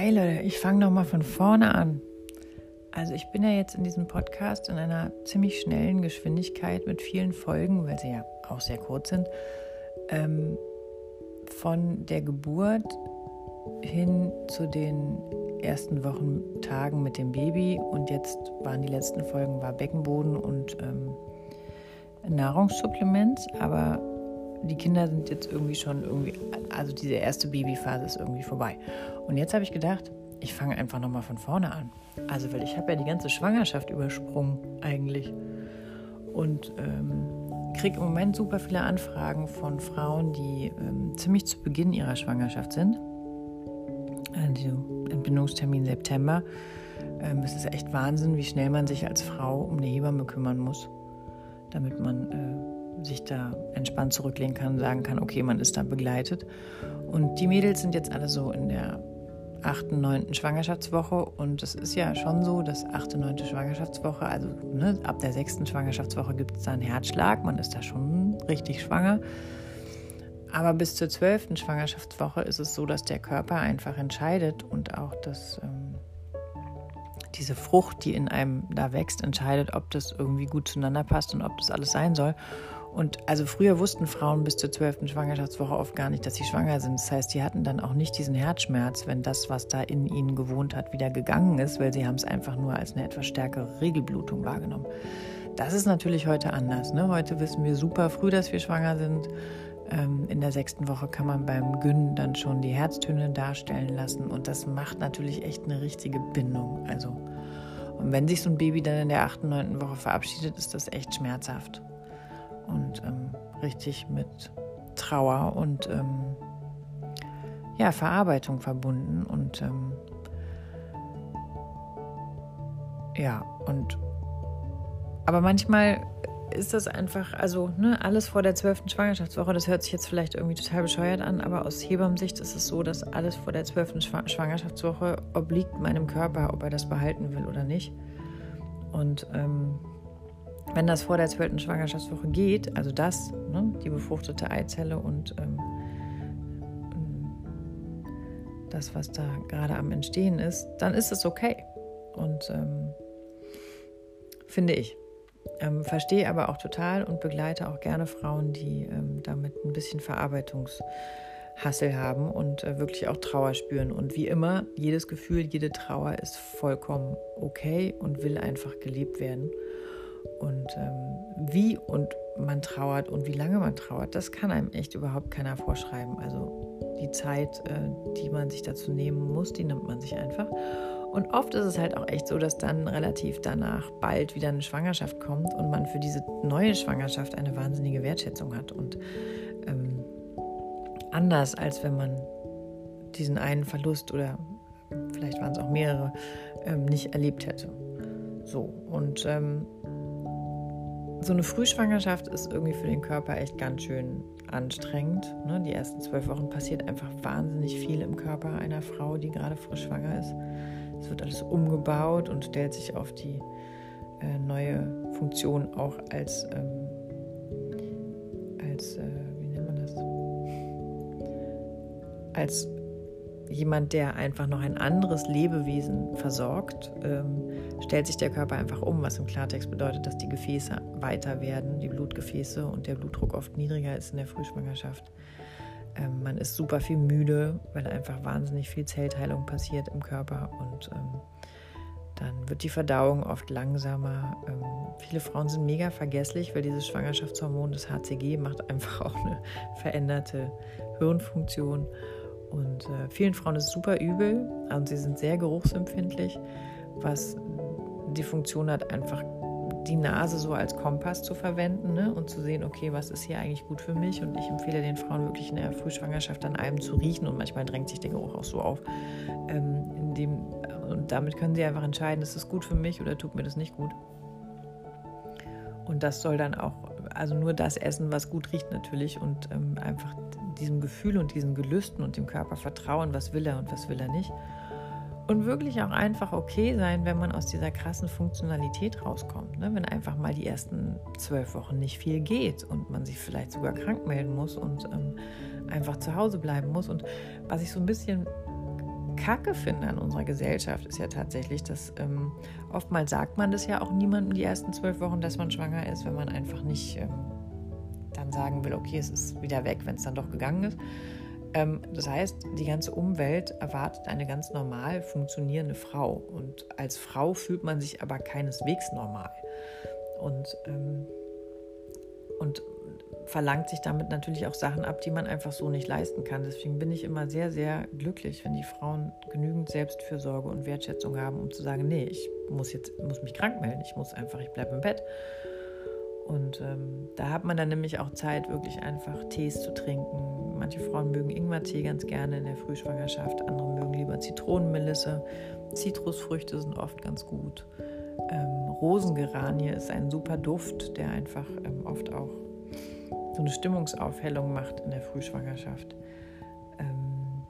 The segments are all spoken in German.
Hi Leute, ich fange nochmal von vorne an. Also ich bin ja jetzt in diesem Podcast in einer ziemlich schnellen Geschwindigkeit mit vielen Folgen, weil sie ja auch sehr kurz sind, ähm, von der Geburt hin zu den ersten Wochen, Tagen mit dem Baby und jetzt waren die letzten Folgen war Beckenboden und ähm, Nahrungssupplements, aber die Kinder sind jetzt irgendwie schon irgendwie, also diese erste Babyphase ist irgendwie vorbei. Und jetzt habe ich gedacht, ich fange einfach nochmal von vorne an. Also, weil ich habe ja die ganze Schwangerschaft übersprungen eigentlich. Und ähm, kriege im Moment super viele Anfragen von Frauen, die ähm, ziemlich zu Beginn ihrer Schwangerschaft sind. Also Entbindungstermin September. Ähm, es ist echt Wahnsinn, wie schnell man sich als Frau um eine Hebamme kümmern muss, damit man äh, sich da entspannt zurücklehnen kann sagen kann, okay, man ist da begleitet. Und die Mädels sind jetzt alle so in der achten, neunten Schwangerschaftswoche und es ist ja schon so, dass achte, neunte Schwangerschaftswoche, also ne, ab der sechsten Schwangerschaftswoche gibt es da einen Herzschlag, man ist da schon richtig schwanger. Aber bis zur zwölften Schwangerschaftswoche ist es so, dass der Körper einfach entscheidet und auch das, ähm, diese Frucht, die in einem da wächst, entscheidet, ob das irgendwie gut zueinander passt und ob das alles sein soll. Und also früher wussten Frauen bis zur zwölften Schwangerschaftswoche oft gar nicht, dass sie schwanger sind. Das heißt, die hatten dann auch nicht diesen Herzschmerz, wenn das, was da in ihnen gewohnt hat, wieder gegangen ist, weil sie haben es einfach nur als eine etwas stärkere Regelblutung wahrgenommen. Das ist natürlich heute anders. Ne? Heute wissen wir super früh, dass wir schwanger sind. Ähm, in der sechsten Woche kann man beim Gyn dann schon die Herztöne darstellen lassen und das macht natürlich echt eine richtige Bindung. Also und wenn sich so ein Baby dann in der achten, neunten Woche verabschiedet, ist das echt schmerzhaft und ähm, richtig mit Trauer und ähm, ja, Verarbeitung verbunden. Und ähm, ja, und aber manchmal ist das einfach, also ne, alles vor der zwölften Schwangerschaftswoche, das hört sich jetzt vielleicht irgendwie total bescheuert an, aber aus Hebammensicht ist es so, dass alles vor der zwölften Schwangerschaftswoche obliegt meinem Körper, ob er das behalten will oder nicht. Und ähm, wenn das vor der zwölften Schwangerschaftswoche geht, also das, ne, die befruchtete Eizelle und ähm, das, was da gerade am Entstehen ist, dann ist es okay. Und ähm, finde ich. Ähm, verstehe aber auch total und begleite auch gerne Frauen, die ähm, damit ein bisschen Verarbeitungshassel haben und äh, wirklich auch Trauer spüren. Und wie immer, jedes Gefühl, jede Trauer ist vollkommen okay und will einfach gelebt werden. Und ähm, wie und man trauert und wie lange man trauert, das kann einem echt überhaupt keiner vorschreiben. Also die Zeit, äh, die man sich dazu nehmen muss, die nimmt man sich einfach. Und oft ist es halt auch echt so, dass dann relativ danach bald wieder eine Schwangerschaft kommt und man für diese neue Schwangerschaft eine wahnsinnige Wertschätzung hat. Und ähm, anders als wenn man diesen einen Verlust oder vielleicht waren es auch mehrere, ähm, nicht erlebt hätte. So, und ähm, so eine Frühschwangerschaft ist irgendwie für den Körper echt ganz schön anstrengend. Ne? Die ersten zwölf Wochen passiert einfach wahnsinnig viel im Körper einer Frau, die gerade frisch schwanger ist. Es wird alles umgebaut und stellt sich auf die äh, neue Funktion auch als, ähm, als äh, wie nennt man das? Als jemand, der einfach noch ein anderes Lebewesen versorgt, ähm, stellt sich der Körper einfach um, was im Klartext bedeutet, dass die Gefäße weiter werden, die Blutgefäße und der Blutdruck oft niedriger ist in der Frühschwangerschaft. Ähm, man ist super viel müde, weil einfach wahnsinnig viel Zellteilung passiert im Körper und ähm, dann wird die Verdauung oft langsamer. Ähm, viele Frauen sind mega vergesslich, weil dieses Schwangerschaftshormon, das HCG, macht einfach auch eine veränderte Hirnfunktion. Und äh, vielen Frauen ist es super übel und sie sind sehr geruchsempfindlich, was die Funktion hat, einfach die Nase so als Kompass zu verwenden ne? und zu sehen, okay, was ist hier eigentlich gut für mich. Und ich empfehle den Frauen wirklich in der Frühschwangerschaft an einem zu riechen und manchmal drängt sich der Geruch auch so auf. Ähm, dem, und damit können sie einfach entscheiden, ist es gut für mich oder tut mir das nicht gut. Und das soll dann auch, also nur das essen, was gut riecht natürlich und ähm, einfach diesem Gefühl und diesen Gelüsten und dem Körper vertrauen, was will er und was will er nicht. Und wirklich auch einfach okay sein, wenn man aus dieser krassen Funktionalität rauskommt. Ne? Wenn einfach mal die ersten zwölf Wochen nicht viel geht und man sich vielleicht sogar krank melden muss und ähm, einfach zu Hause bleiben muss. Und was ich so ein bisschen Kacke finde an unserer Gesellschaft, ist ja tatsächlich, dass ähm, oftmals sagt man das ja auch niemandem die ersten zwölf Wochen, dass man schwanger ist, wenn man einfach nicht ähm, dann sagen will, okay, es ist wieder weg, wenn es dann doch gegangen ist. Ähm, das heißt, die ganze Umwelt erwartet eine ganz normal funktionierende Frau. Und als Frau fühlt man sich aber keineswegs normal. Und, ähm, und verlangt sich damit natürlich auch Sachen ab, die man einfach so nicht leisten kann. Deswegen bin ich immer sehr, sehr glücklich, wenn die Frauen genügend Selbstfürsorge und Wertschätzung haben, um zu sagen, nee, ich muss jetzt muss mich krank melden, ich muss einfach, ich bleibe im Bett. Und ähm, da hat man dann nämlich auch Zeit, wirklich einfach Tees zu trinken. Manche Frauen mögen Ingwertee ganz gerne in der Frühschwangerschaft, andere mögen lieber Zitronenmelisse. Zitrusfrüchte sind oft ganz gut. Ähm, Rosengeranie ist ein super Duft, der einfach ähm, oft auch so eine Stimmungsaufhellung macht in der Frühschwangerschaft. Ähm,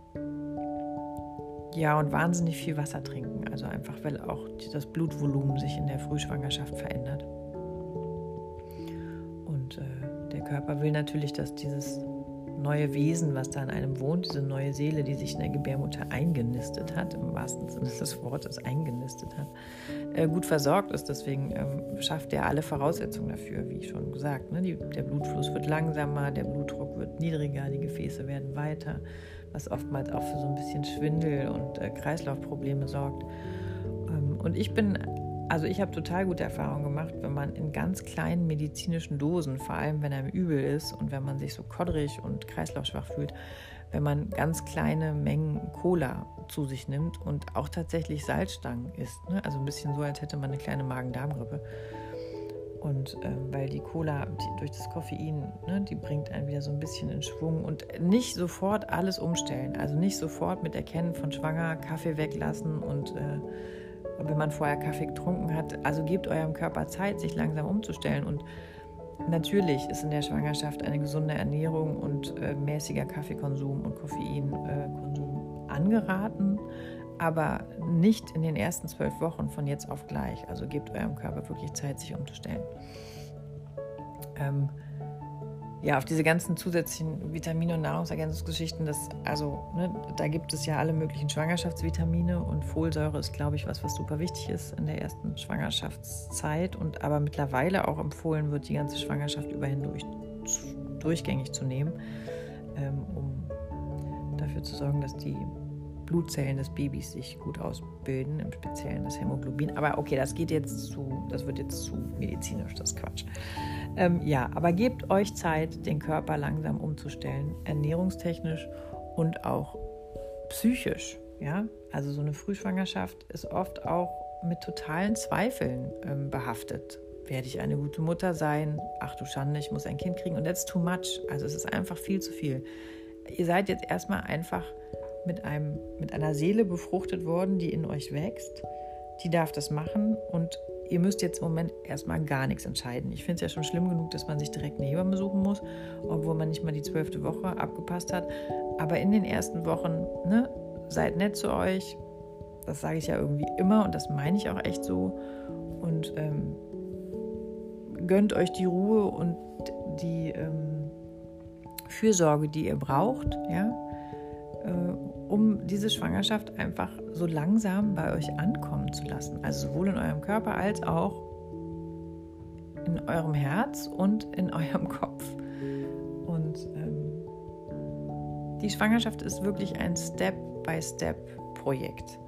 ja, und wahnsinnig viel Wasser trinken. Also einfach, weil auch das Blutvolumen sich in der Frühschwangerschaft verändert. Körper will natürlich, dass dieses neue Wesen, was da in einem wohnt, diese neue Seele, die sich in der Gebärmutter eingenistet hat, im wahrsten Sinne des Wortes eingenistet hat, äh, gut versorgt ist. Deswegen ähm, schafft er alle Voraussetzungen dafür, wie schon gesagt. Ne? Die, der Blutfluss wird langsamer, der Blutdruck wird niedriger, die Gefäße werden weiter, was oftmals auch für so ein bisschen Schwindel und äh, Kreislaufprobleme sorgt. Ähm, und ich bin also ich habe total gute Erfahrungen gemacht, wenn man in ganz kleinen medizinischen Dosen, vor allem wenn einem übel ist und wenn man sich so kodderig und kreislaufschwach fühlt, wenn man ganz kleine Mengen Cola zu sich nimmt und auch tatsächlich Salzstangen isst. Ne? Also ein bisschen so, als hätte man eine kleine Magen-Darm-Grippe. Und äh, weil die Cola die, durch das Koffein, ne, die bringt einen wieder so ein bisschen in Schwung und nicht sofort alles umstellen. Also nicht sofort mit Erkennen von Schwanger Kaffee weglassen und äh, wenn man vorher Kaffee getrunken hat. Also gebt eurem Körper Zeit, sich langsam umzustellen. Und natürlich ist in der Schwangerschaft eine gesunde Ernährung und äh, mäßiger Kaffeekonsum und Koffeinkonsum äh, angeraten, aber nicht in den ersten zwölf Wochen von jetzt auf gleich. Also gebt eurem Körper wirklich Zeit, sich umzustellen. Ähm, ja, auf diese ganzen zusätzlichen Vitamine und Nahrungsergänzungsgeschichten, das, also, ne, da gibt es ja alle möglichen Schwangerschaftsvitamine und Folsäure ist, glaube ich, was, was super wichtig ist in der ersten Schwangerschaftszeit und aber mittlerweile auch empfohlen wird, die ganze Schwangerschaft über hindurch durchgängig zu nehmen, ähm, um dafür zu sorgen, dass die Blutzellen des Babys sich gut ausbilden, im Speziellen das Hämoglobin. Aber okay, das geht jetzt zu, das wird jetzt zu medizinisch, das Quatsch. Ähm, ja, aber gebt euch Zeit, den Körper langsam umzustellen, ernährungstechnisch und auch psychisch. Ja, also so eine Frühschwangerschaft ist oft auch mit totalen Zweifeln ähm, behaftet. Werde ich eine gute Mutter sein? Ach du Schande, ich muss ein Kind kriegen und that's too much. Also es ist einfach viel zu viel. Ihr seid jetzt erstmal einfach mit, einem, mit einer Seele befruchtet worden, die in euch wächst. Die darf das machen und ihr müsst jetzt im Moment erstmal gar nichts entscheiden. Ich finde es ja schon schlimm genug, dass man sich direkt eine Hebamme suchen muss, obwohl man nicht mal die zwölfte Woche abgepasst hat. Aber in den ersten Wochen, ne, seid nett zu euch. Das sage ich ja irgendwie immer und das meine ich auch echt so. Und ähm, gönnt euch die Ruhe und die ähm, Fürsorge, die ihr braucht, ja, um diese Schwangerschaft einfach so langsam bei euch ankommen zu lassen. Also sowohl in eurem Körper als auch in eurem Herz und in eurem Kopf. Und ähm, die Schwangerschaft ist wirklich ein Step-by-Step-Projekt.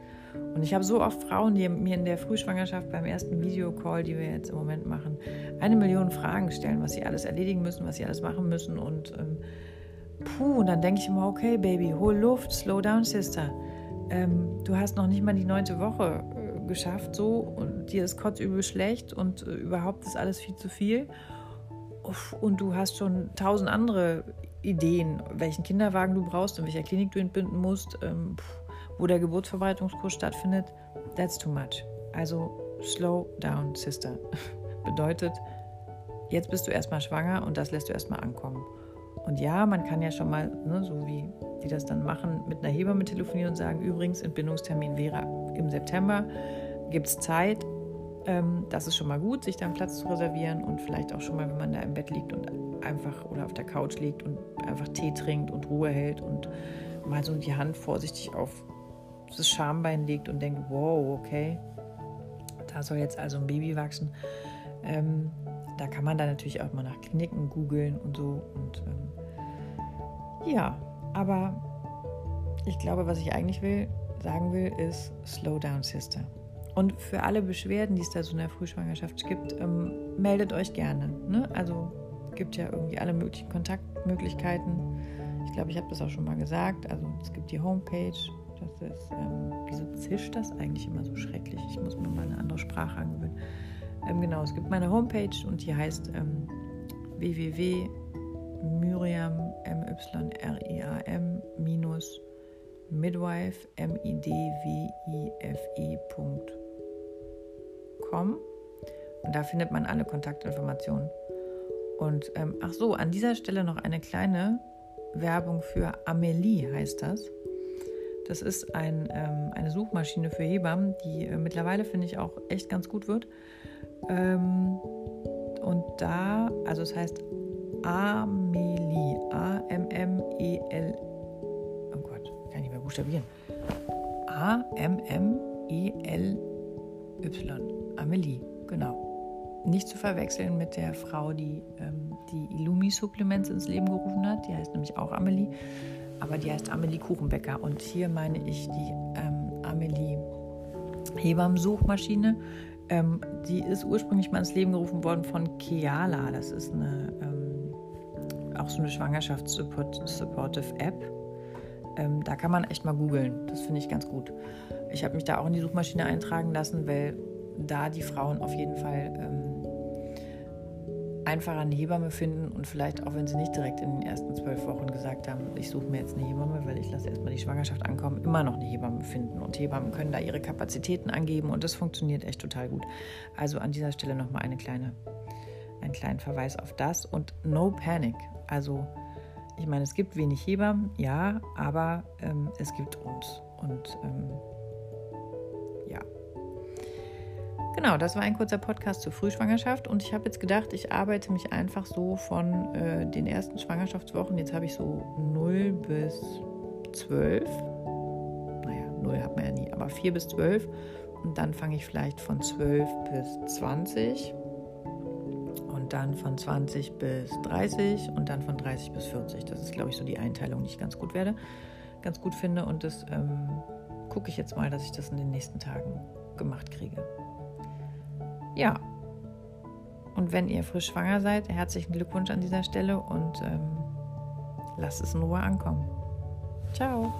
Und ich habe so oft Frauen, die mir in der Frühschwangerschaft beim ersten Videocall, die wir jetzt im Moment machen, eine Million Fragen stellen, was sie alles erledigen müssen, was sie alles machen müssen. Und ähm, puh, und dann denke ich immer, okay, Baby, hol Luft, slow down, Sister. Ähm, du hast noch nicht mal die neunte Woche äh, geschafft, so, und dir ist kotzübel schlecht und äh, überhaupt ist alles viel zu viel. Uff, und du hast schon tausend andere Ideen, welchen Kinderwagen du brauchst, in welcher Klinik du entbinden musst, ähm, wo der Geburtsverbreitungskurs stattfindet. That's too much. Also slow down, Sister. Bedeutet, jetzt bist du erstmal schwanger und das lässt du erstmal ankommen. Und ja, man kann ja schon mal, ne, so wie die das dann machen, mit einer Hebamme telefonieren und sagen, übrigens, Entbindungstermin wäre im September, gibt es Zeit. Ähm, das ist schon mal gut, sich da einen Platz zu reservieren und vielleicht auch schon mal, wenn man da im Bett liegt und einfach oder auf der Couch liegt und einfach Tee trinkt und Ruhe hält und mal so die Hand vorsichtig auf das Schambein legt und denkt, wow, okay, da soll jetzt also ein Baby wachsen. Ähm, da kann man dann natürlich auch mal nach Kliniken googeln und so. Und ähm, ja, aber ich glaube, was ich eigentlich will, sagen will, ist Slow Down Sister. Und für alle Beschwerden, die es da so in der Frühschwangerschaft gibt, ähm, meldet euch gerne. Ne? Also gibt ja irgendwie alle möglichen Kontaktmöglichkeiten. Ich glaube, ich habe das auch schon mal gesagt. Also es gibt die Homepage. Das ist, ähm, wieso zischt das eigentlich immer so schrecklich? Ich muss mir mal eine andere Sprache angewöhnen. Ähm, genau, es gibt meine Homepage und die heißt ähm, www.myriam, M-Y-R-I-A-M, minus midwife, M-I-D-W-I-F-E.com. Und da findet man alle Kontaktinformationen. Und ähm, ach so, an dieser Stelle noch eine kleine Werbung für Amelie heißt das. Das ist ein, ähm, eine Suchmaschine für Hebammen, die äh, mittlerweile, finde ich, auch echt ganz gut wird. Ähm, und da, also es heißt Amelie, A-M-M-E-L, oh Gott, kann ich nicht mehr buchstabieren. A-M-M-E-L-Y, Amelie, genau nicht zu verwechseln mit der Frau, die ähm, die Illumi-Supplements ins Leben gerufen hat. Die heißt nämlich auch Amelie, aber die heißt Amelie Kuchenbäcker. Und hier meine ich die ähm, Amelie Hebammen-Suchmaschine. Ähm, die ist ursprünglich mal ins Leben gerufen worden von Keala. Das ist eine, ähm, auch so eine Schwangerschaftssupportive App. Ähm, da kann man echt mal googeln. Das finde ich ganz gut. Ich habe mich da auch in die Suchmaschine eintragen lassen, weil da die Frauen auf jeden Fall einfacher eine Hebamme finden und vielleicht auch, wenn sie nicht direkt in den ersten zwölf Wochen gesagt haben, ich suche mir jetzt eine Hebamme, weil ich lasse erstmal die Schwangerschaft ankommen, immer noch eine Hebamme finden. Und Hebammen können da ihre Kapazitäten angeben und das funktioniert echt total gut. Also an dieser Stelle nochmal eine kleine, einen kleinen Verweis auf das und no panic. Also ich meine, es gibt wenig Hebammen, ja, aber ähm, es gibt uns. Und ähm, Genau, das war ein kurzer Podcast zur Frühschwangerschaft und ich habe jetzt gedacht, ich arbeite mich einfach so von äh, den ersten Schwangerschaftswochen, jetzt habe ich so 0 bis 12, naja, 0 hat man ja nie, aber 4 bis 12 und dann fange ich vielleicht von 12 bis 20 und dann von 20 bis 30 und dann von 30 bis 40. Das ist, glaube ich, so die Einteilung, die ich ganz gut werde, ganz gut finde. Und das ähm, gucke ich jetzt mal, dass ich das in den nächsten Tagen gemacht kriege. Ja. Und wenn ihr frisch schwanger seid, herzlichen Glückwunsch an dieser Stelle und ähm, lasst es in Ruhe ankommen. Ciao.